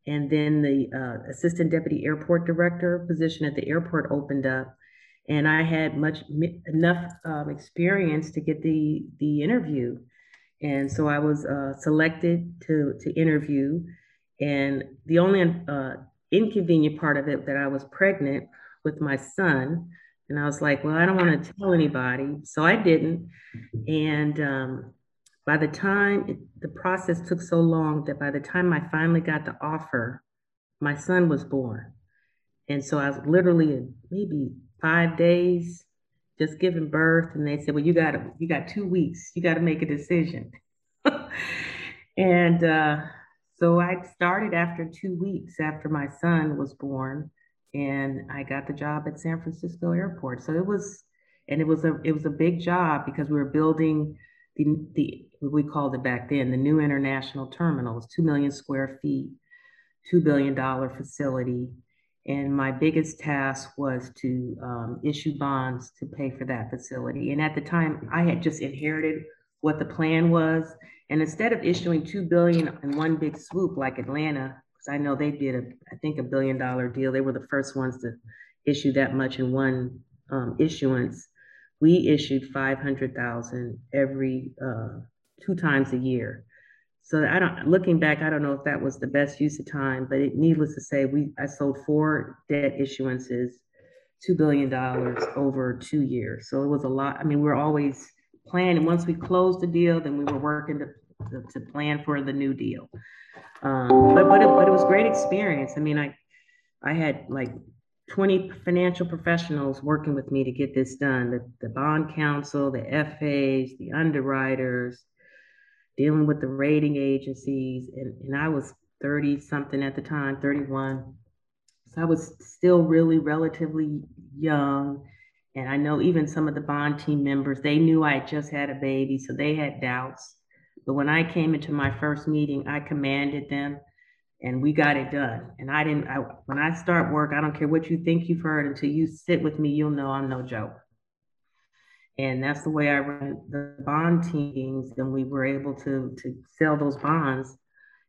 And then the uh, assistant deputy airport director position at the airport opened up. And I had much enough um, experience to get the the interview, and so I was uh, selected to to interview. And the only uh, inconvenient part of it that I was pregnant with my son, and I was like, well, I don't want to tell anybody, so I didn't. And um, by the time it, the process took so long that by the time I finally got the offer, my son was born. And so I was literally in maybe five days just giving birth. And they said, well, you got you got two weeks. You got to make a decision. and uh, so I started after two weeks after my son was born, and I got the job at San Francisco Airport. So it was, and it was a it was a big job because we were building the the we called it back then the new international terminal. Was two million square feet, two billion dollar facility, and my biggest task was to um, issue bonds to pay for that facility. And at the time, I had just inherited what the plan was, and instead of issuing two billion in one big swoop like Atlanta, because I know they did a I think a billion dollar deal. They were the first ones to issue that much in one um, issuance we issued 500,000 every uh, two times a year. So I don't, looking back, I don't know if that was the best use of time, but it, needless to say, we, I sold four debt issuances, $2 billion over two years. So it was a lot. I mean, we are always planning. Once we closed the deal, then we were working to, to, to plan for the new deal. Um, but, but, it, but it was great experience. I mean, I, I had like 20 financial professionals working with me to get this done the, the bond counsel, the FAs, the underwriters, dealing with the rating agencies. And, and I was 30 something at the time, 31. So I was still really relatively young. And I know even some of the bond team members, they knew I had just had a baby, so they had doubts. But when I came into my first meeting, I commanded them and we got it done. And I didn't, I, when I start work, I don't care what you think you've heard until you sit with me, you'll know I'm no joke. And that's the way I run the bond teams. And we were able to, to sell those bonds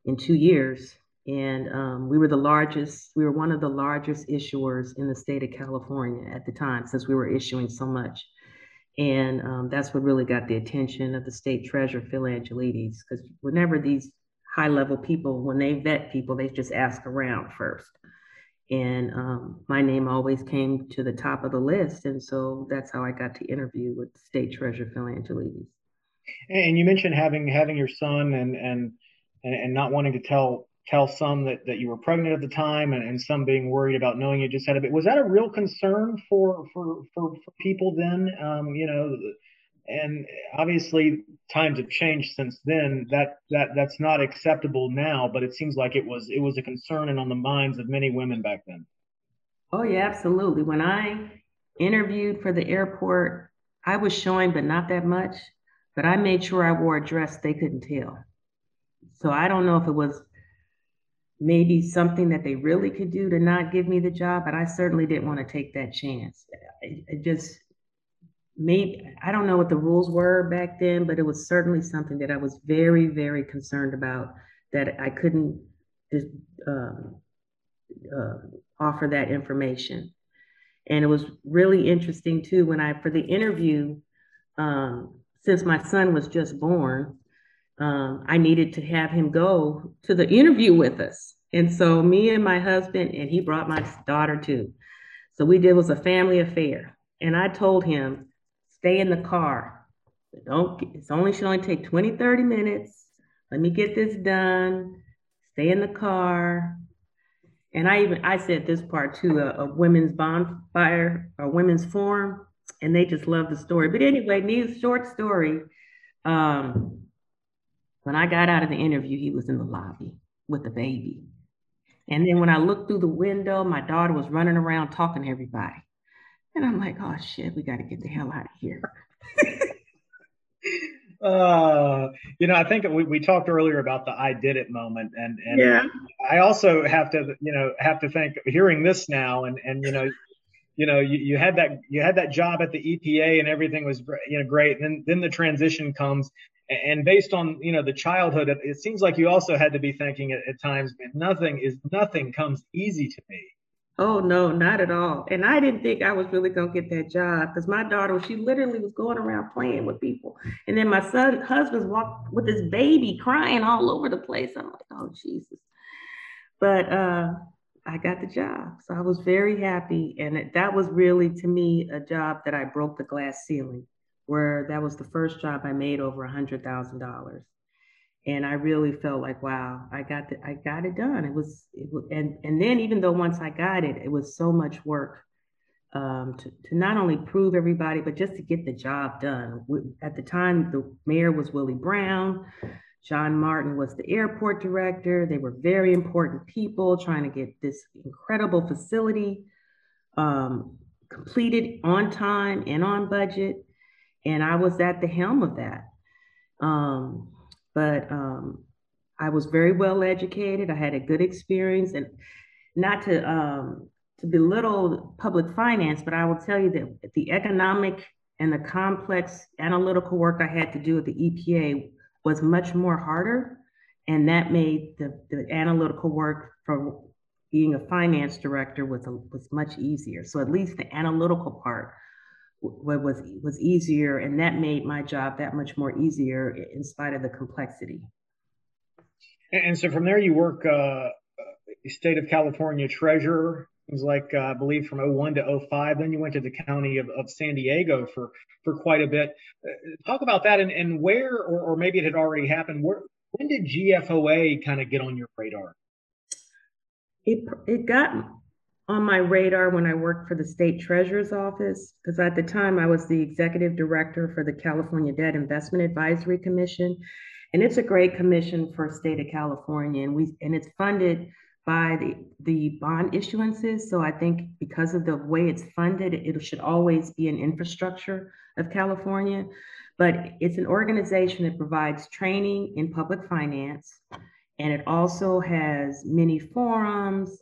in two years. And um, we were the largest, we were one of the largest issuers in the state of California at the time, since we were issuing so much. And um, that's what really got the attention of the state treasurer, Phil Angelides, because whenever these high level people, when they vet people, they just ask around first. And um, my name always came to the top of the list. And so that's how I got to interview with State Treasurer Phil Angelides. And you mentioned having having your son and and and not wanting to tell tell some that, that you were pregnant at the time and, and some being worried about knowing you just had a bit. Was that a real concern for for for, for people then? Um, you know, and obviously times have changed since then. That that that's not acceptable now but it seems like it was it was a concern and on the minds of many women back then. Oh yeah absolutely. When i interviewed for the airport i was showing but not that much but i made sure i wore a dress they couldn't tell. So i don't know if it was maybe something that they really could do to not give me the job but i certainly didn't want to take that chance. It just maybe I don't know what the rules were back then, but it was certainly something that I was very, very concerned about that I couldn't just um, uh, offer that information. And it was really interesting too when I for the interview, um, since my son was just born, um, I needed to have him go to the interview with us. And so me and my husband, and he brought my daughter too. So we did was a family affair. And I told him, stay in the car. Don't, it's only should only take 20, 30 minutes. Let me get this done. Stay in the car. And I even I said this part too, a, a women's bonfire or women's forum, and they just love the story. But anyway, news short story. Um, when I got out of the interview, he was in the lobby with the baby. And then when I looked through the window, my daughter was running around talking to everybody. And I'm like, oh shit, we got to get the hell out of here. uh, you know, I think we, we talked earlier about the I did it moment. And, and yeah. I also have to, you know, have to think hearing this now and, and, you know, you know, you, you had that you had that job at the EPA and everything was you know great. And then then the transition comes And based on you know the childhood, it seems like you also had to be thinking at, at times, nothing is nothing comes easy to me. Oh no, not at all. And I didn't think I was really gonna get that job because my daughter, she literally was going around playing with people. And then my son husband's walked with his baby crying all over the place. I'm like, oh Jesus. But uh I got the job. So I was very happy. And it, that was really to me a job that I broke the glass ceiling, where that was the first job I made over a hundred thousand dollars and I really felt like, wow, I got the, I got it done. It was, it was, and and then even though once I got it, it was so much work um, to to not only prove everybody, but just to get the job done. At the time, the mayor was Willie Brown. John Martin was the airport director. They were very important people trying to get this incredible facility um, completed on time and on budget. And I was at the helm of that. Um, but um, I was very well educated. I had a good experience, and not to um, to belittle public finance, but I will tell you that the economic and the complex analytical work I had to do at the EPA was much more harder, and that made the, the analytical work for being a finance director was a, was much easier. So at least the analytical part was was easier, and that made my job that much more easier in spite of the complexity. And so from there, you work uh, state of California treasurer. It was like uh, I believe from 01 to 05. Then you went to the county of, of San Diego for for quite a bit. Uh, talk about that and, and where, or, or maybe it had already happened. Where when did GFOA kind of get on your radar? It it got on my radar when I worked for the state treasurer's office, because at the time I was the executive director for the California Debt Investment Advisory Commission. And it's a great commission for state of California. And we and it's funded by the, the bond issuances. So I think because of the way it's funded, it should always be an infrastructure of California. But it's an organization that provides training in public finance. And it also has many forums,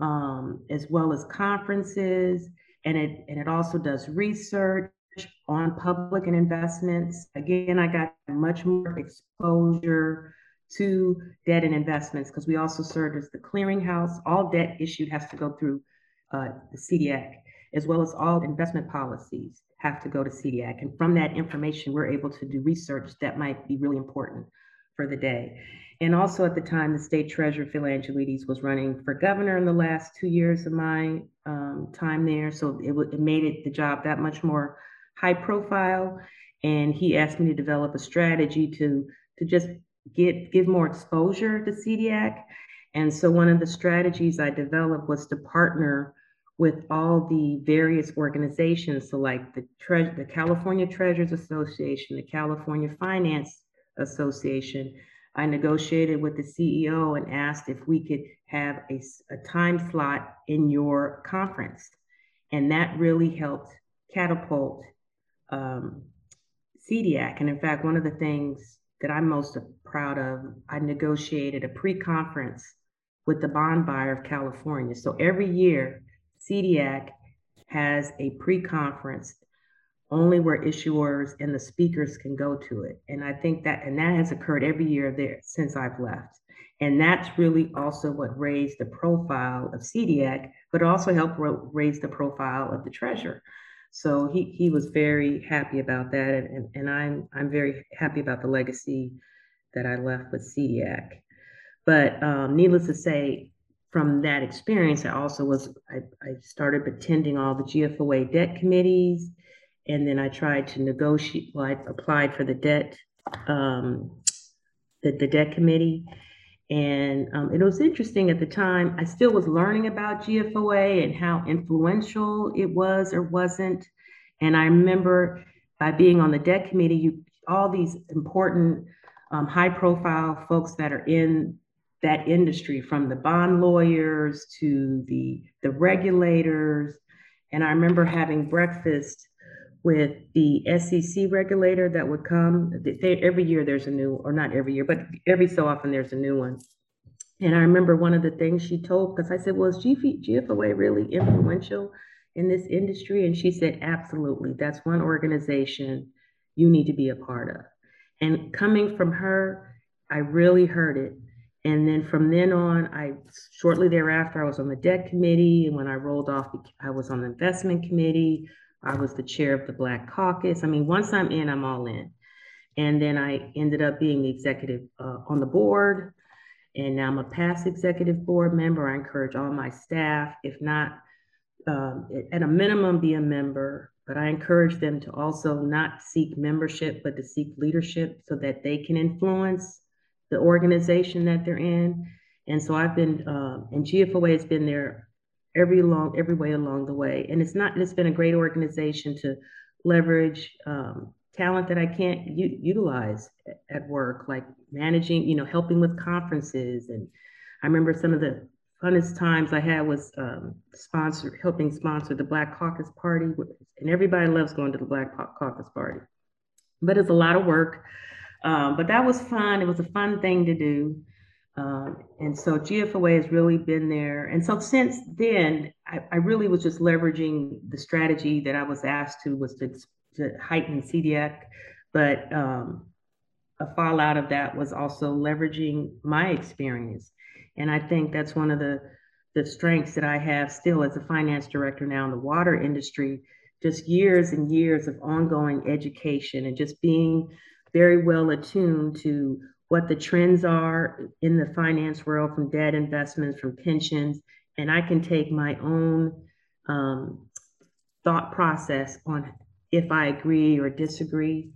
um, as well as conferences, and it and it also does research on public and investments. Again, I got much more exposure to debt and investments because we also serve as the clearinghouse. All debt issued has to go through uh, the CDAC, as well as all investment policies have to go to CDAC. And from that information, we're able to do research that might be really important for the day. And also at the time, the state treasurer, Phil Angelides, was running for governor in the last two years of my um, time there. So it, it made it the job that much more high profile. And he asked me to develop a strategy to, to just get give more exposure to CDAC. And so one of the strategies I developed was to partner with all the various organizations. So like the, Tre- the California Treasurers Association, the California Finance Association, I negotiated with the CEO and asked if we could have a, a time slot in your conference. And that really helped catapult um, CDAC. And in fact, one of the things that I'm most proud of, I negotiated a pre conference with the bond buyer of California. So every year, CDAC has a pre conference only where issuers and the speakers can go to it. And I think that, and that has occurred every year there since I've left. And that's really also what raised the profile of CDAC, but also helped raise the profile of the treasurer. So he, he was very happy about that. And, and, and I'm, I'm very happy about the legacy that I left with CDAC. But um, needless to say, from that experience, I also was, I, I started attending all the GFOA debt committees and then I tried to negotiate. Well, I applied for the debt, um, the, the debt committee, and um, it was interesting at the time. I still was learning about GFOA and how influential it was or wasn't. And I remember by being on the debt committee, you all these important, um, high-profile folks that are in that industry, from the bond lawyers to the the regulators. And I remember having breakfast with the SEC regulator that would come. They, every year there's a new, or not every year, but every so often there's a new one. And I remember one of the things she told, because I said, well, is GFOA really influential in this industry? And she said, absolutely. That's one organization you need to be a part of. And coming from her, I really heard it. And then from then on, I shortly thereafter, I was on the debt committee. And when I rolled off, I was on the investment committee. I was the chair of the Black Caucus. I mean, once I'm in, I'm all in. And then I ended up being the executive uh, on the board. And now I'm a past executive board member. I encourage all my staff, if not um, at a minimum, be a member. But I encourage them to also not seek membership, but to seek leadership so that they can influence the organization that they're in. And so I've been, um, and GFOA has been there every long, every way along the way. And it's not, it's been a great organization to leverage um, talent that I can't u- utilize at work, like managing, you know, helping with conferences. And I remember some of the funnest times I had was um, sponsor, helping sponsor the Black Caucus Party. And everybody loves going to the Black Caucus Party. But it's a lot of work. Um, but that was fun. It was a fun thing to do. Um, and so GFOA has really been there. And so since then, I, I, really was just leveraging the strategy that I was asked to was to, to heighten CDEC. But um, a fallout of that was also leveraging my experience. And I think that's one of the, the strengths that I have still as a finance director now in the water industry, just years and years of ongoing education and just being very well attuned to what the trends are in the finance world from debt investments, from pensions, and I can take my own um, thought process on if I agree or disagree.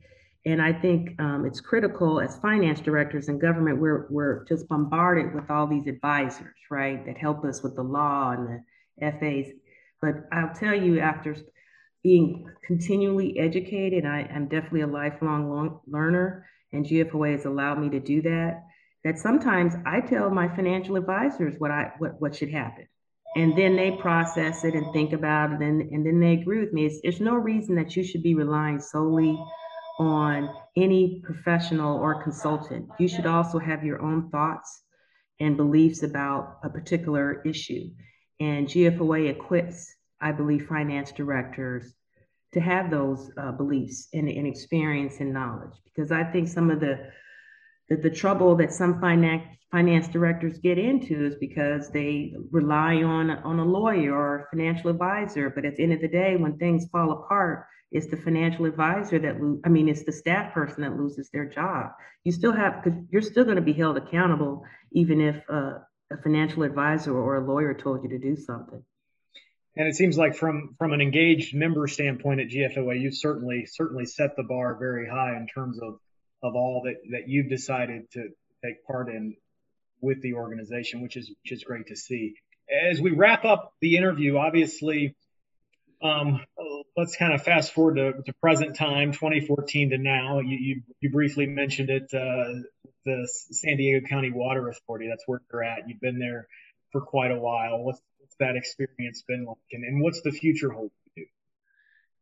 And I think um, it's critical as finance directors in government, we're, we're just bombarded with all these advisors, right, that help us with the law and the FAs. But I'll tell you, after being continually educated. I am definitely a lifelong long learner, and GFOA has allowed me to do that. That sometimes I tell my financial advisors what I what, what should happen. And then they process it and think about it, and, and then they agree with me. It's, there's no reason that you should be relying solely on any professional or consultant. You should also have your own thoughts and beliefs about a particular issue. And GFOA equips I believe, finance directors to have those uh, beliefs and, and, experience and knowledge. Because I think some of the, the, the trouble that some finance finance directors get into is because they rely on on a lawyer or a financial advisor. But at the end of the day, when things fall apart, it's the financial advisor that lo- I mean, it's the staff person that loses their job. You still have because you're still going to be held accountable, even if uh, a financial advisor or a lawyer told you to do something. And it seems like from from an engaged member standpoint at GFOA, you've certainly certainly set the bar very high in terms of of all that that you've decided to take part in with the organization, which is which is great to see. As we wrap up the interview, obviously, um, let's kind of fast forward to, to present time, 2014 to now. You you, you briefly mentioned it, uh, the San Diego County Water Authority. That's where you're at. You've been there for quite a while. What's that experience been like, and, and what's the future hold for you?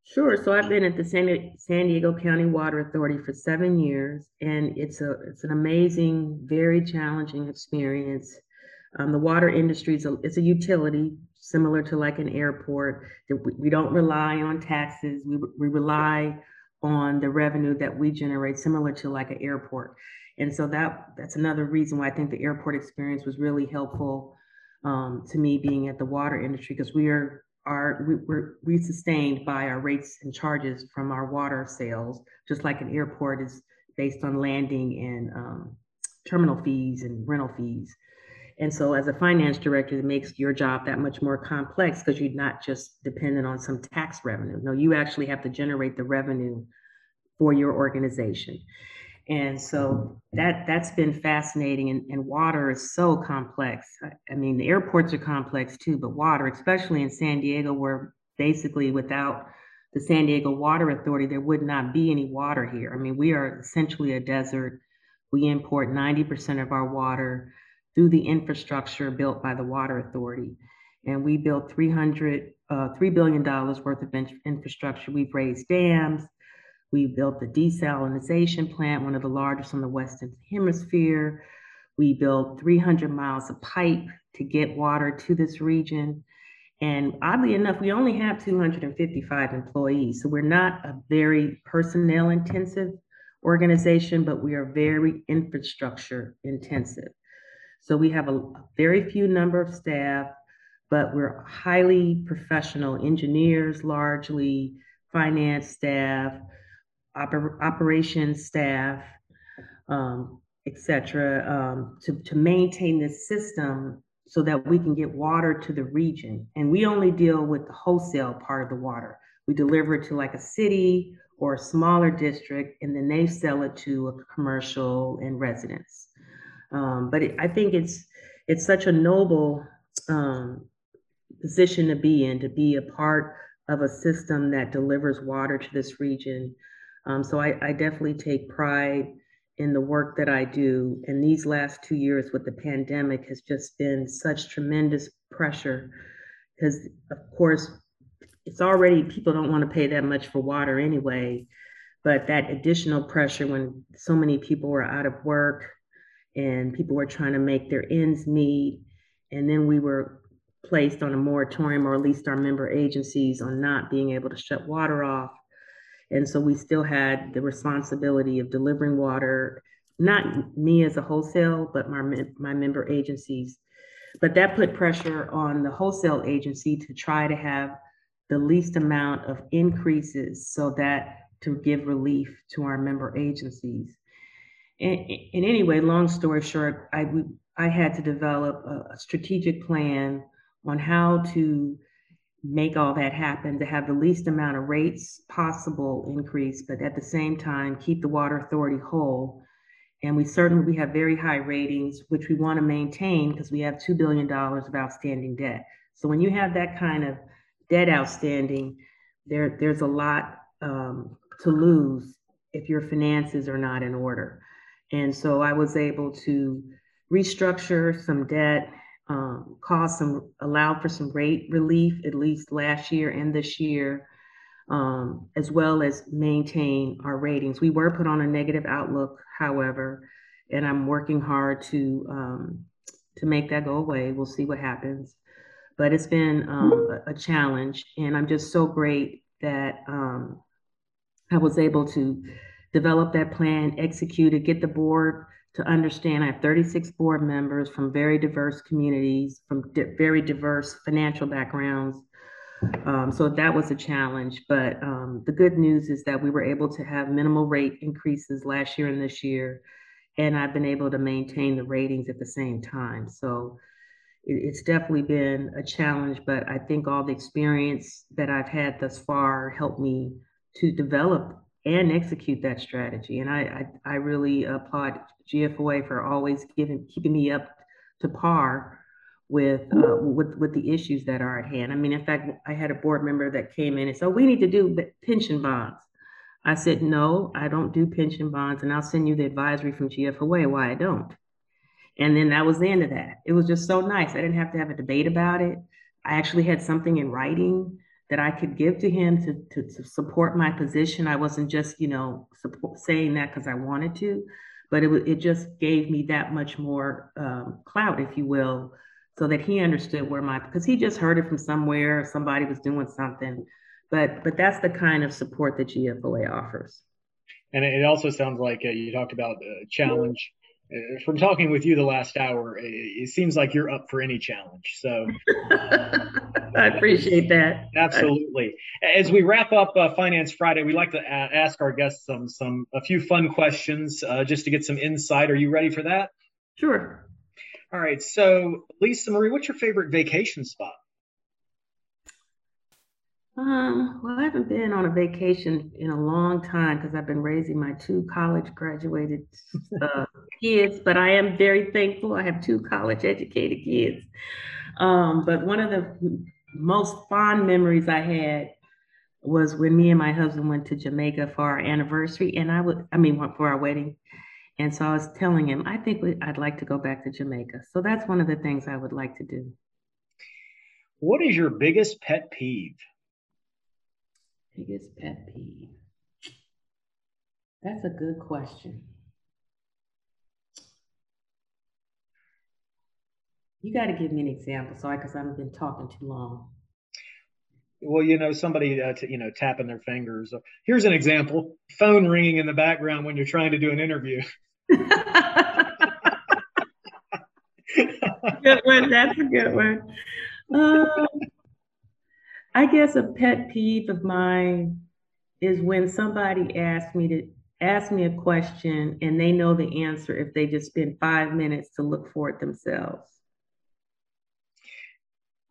Sure. So I've been at the San, San Diego County Water Authority for seven years, and it's a it's an amazing, very challenging experience. Um, the water industry is a, it's a utility similar to like an airport. We, we don't rely on taxes. We, we rely on the revenue that we generate, similar to like an airport. And so that that's another reason why I think the airport experience was really helpful um, to me being at the water industry because we are are we, we're we sustained by our rates and charges from our water sales, just like an airport is based on landing and um, terminal fees and rental fees. And so, as a finance director, it makes your job that much more complex because you're not just dependent on some tax revenue. No, you actually have to generate the revenue for your organization. And so that that's been fascinating. And, and water is so complex. I, I mean, the airports are complex too, but water, especially in San Diego, where basically without the San Diego Water Authority, there would not be any water here. I mean, we are essentially a desert. We import 90% of our water through the infrastructure built by the Water Authority. And we built 300, uh, $3 billion worth of infrastructure. We've raised dams, we built the desalination plant, one of the largest on the Western Hemisphere. We built 300 miles of pipe to get water to this region. And oddly enough, we only have 255 employees. So we're not a very personnel intensive organization, but we are very infrastructure intensive. So we have a very few number of staff, but we're highly professional engineers, largely finance staff, oper- operations staff, um, etc., um, to, to maintain this system so that we can get water to the region. And we only deal with the wholesale part of the water. We deliver it to like a city or a smaller district, and then they sell it to a commercial and residents. Um, but it, I think it's it's such a noble um, position to be in, to be a part of a system that delivers water to this region. Um, so I, I definitely take pride in the work that I do. And these last two years with the pandemic has just been such tremendous pressure because, of course, it's already people don't want to pay that much for water anyway. But that additional pressure when so many people were out of work and people were trying to make their ends meet, and then we were placed on a moratorium, or at least our member agencies, on not being able to shut water off and so we still had the responsibility of delivering water, not me as a wholesale, but my, my member agencies. But that put pressure on the wholesale agency to try to have the least amount of increases so that to give relief to our member agencies. And, and anyway, long story short, I, I had to develop a, a strategic plan on how to make all that happen to have the least amount of rates possible increase, but at the same time, keep the water authority whole. And we certainly we have very high ratings, which we want to maintain because we have $2 billion of outstanding debt. So when you have that kind of debt outstanding, there, there's a lot um, to lose if your finances are not in order. And so I was able to restructure some debt um, caused some, allowed for some rate relief, at least last year and this year, um, as well as maintain our ratings. We were put on a negative outlook, however, and I'm working hard to um, to make that go away. We'll see what happens, but it's been um, a, a, challenge, and I'm just so great that um, I was able to develop that plan, execute it, get the board to understand. I have 36 board members from very diverse communities, from di- very diverse financial backgrounds. Um, so that was a challenge. But um, the good news is that we were able to have minimal rate increases last year and this year. And I've been able to maintain the ratings at the same time. So it, it's definitely been a challenge, but I think all the experience that I've had thus far helped me to develop and execute that strategy. And I, I, I really applaud GFOA for always giving, keeping me up to par with, uh, with, with the issues that are at hand. I mean, in fact, I had a board member that came in and said, we need to do pension bonds. I said, no, I don't do pension bonds, and I'll send you the advisory from GFOA why I don't. And then that was the end of that. It was just so nice. I didn't have to have a debate about it. I actually had something in writing that I could give to him to, to, to support my position. I wasn't just, you know, support, saying that because I wanted to, but it, it just gave me that much more um, clout, if you will, so that he understood where my, because he just heard it from somewhere, somebody was doing something. But, but that's the kind of support that GFOA offers. And it also sounds like uh, you talked about a challenge uh, from talking with you the last hour, it, seems like you're up for any challenge. So I appreciate that. Absolutely. As we wrap up uh, Finance Friday, we'd like to a- ask our guests some some a few fun questions uh, just to get some insight. Are you ready for that? Sure. All right. So, Lisa Marie, what's your favorite vacation spot? Um, well, I haven't been on a vacation in a long time because I've been raising my two college graduated uh, kids, but I am very thankful. I have two college educated kids. Um, but one of the most fond memories I had was when me and my husband went to Jamaica for our anniversary, and I would, I mean, for our wedding. And so I was telling him, I think we, I'd like to go back to Jamaica. So that's one of the things I would like to do. What is your biggest pet peeve? Biggest pet peeve. That's a good question. You got to give me an example, sorry, because I've been talking too long. well, you know, somebody, uh, t- you know, tapping their fingers. Here's an example: phone ringing in the background when you're trying to do an interview. good one. That's a good one. Um, I guess a pet peeve of mine is when somebody asks me to ask me a question and they know the answer if they just spend five minutes to look for it themselves.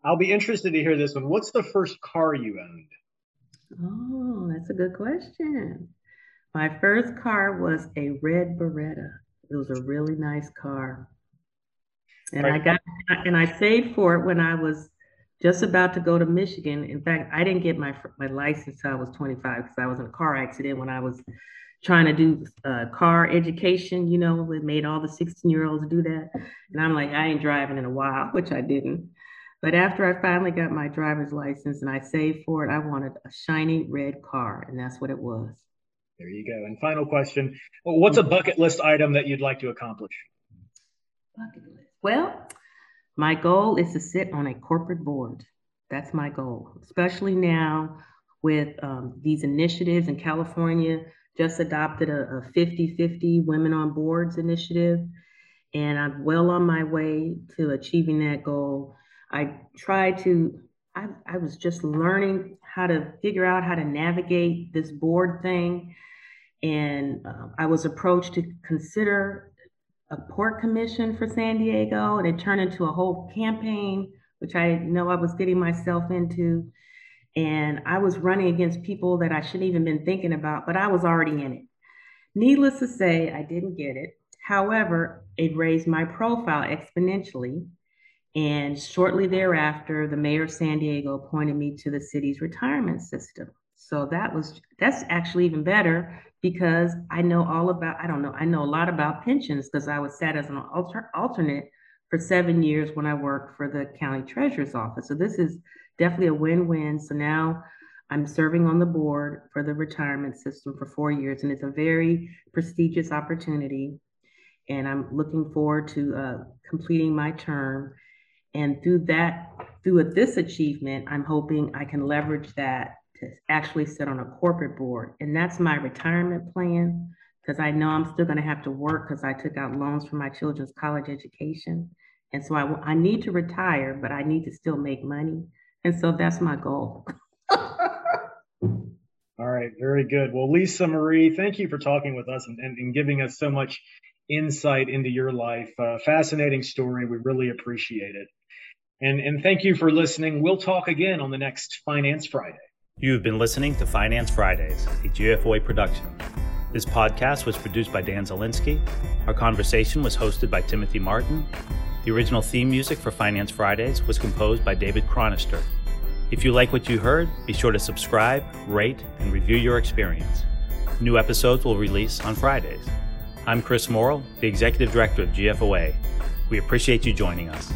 I'll be interested to hear this one. What's the first car you owned? Oh, that's a good question. My first car was a red Beretta. It was a really nice car. And right. I got and I saved for it when I was just about to go to Michigan. In fact, I didn't get my my license until I was 25 because I was in a car accident when I was trying to do uh, car education. You know, we made all the 16 year olds do that, and I'm like, I ain't driving in a while, which I didn't. But after I finally got my driver's license and I saved for it, I wanted a shiny red car, and that's what it was. There you go. And final question What's a bucket list item that you'd like to accomplish? Bucket list. Well, my goal is to sit on a corporate board. That's my goal, especially now with um, these initiatives in California. Just adopted a 50 50 women on boards initiative, and I'm well on my way to achieving that goal. I tried to, I, I was just learning how to figure out how to navigate this board thing. And uh, I was approached to consider a port commission for San Diego, and it turned into a whole campaign, which I know I was getting myself into. And I was running against people that I shouldn't even been thinking about, but I was already in it. Needless to say, I didn't get it. However, it raised my profile exponentially and shortly thereafter, the mayor of San Diego appointed me to the city's retirement system. So that was that's actually even better because I know all about I don't know I know a lot about pensions because I was sat as an alter, alternate for seven years when I worked for the county treasurer's office. So this is definitely a win-win. So now I'm serving on the board for the retirement system for four years, and it's a very prestigious opportunity. And I'm looking forward to uh, completing my term and through that, through this achievement, I'm hoping I can leverage that to actually sit on a corporate board. And that's my retirement plan because I know I'm still going to have to work because I took out loans for my children's college education. And so I, I need to retire, but I need to still make money. And so that's my goal. All right, very good. Well, Lisa Marie, thank you for talking with us and, and, and giving us so much insight into your life. Uh, fascinating story. We really appreciate it. And, and thank you for listening. We'll talk again on the next Finance Friday. You've been listening to Finance Fridays, a GFOA production. This podcast was produced by Dan Zielinski. Our conversation was hosted by Timothy Martin. The original theme music for Finance Fridays was composed by David Cronister. If you like what you heard, be sure to subscribe, rate, and review your experience. New episodes will release on Fridays. I'm Chris Morrill, the Executive Director of GFOA. We appreciate you joining us.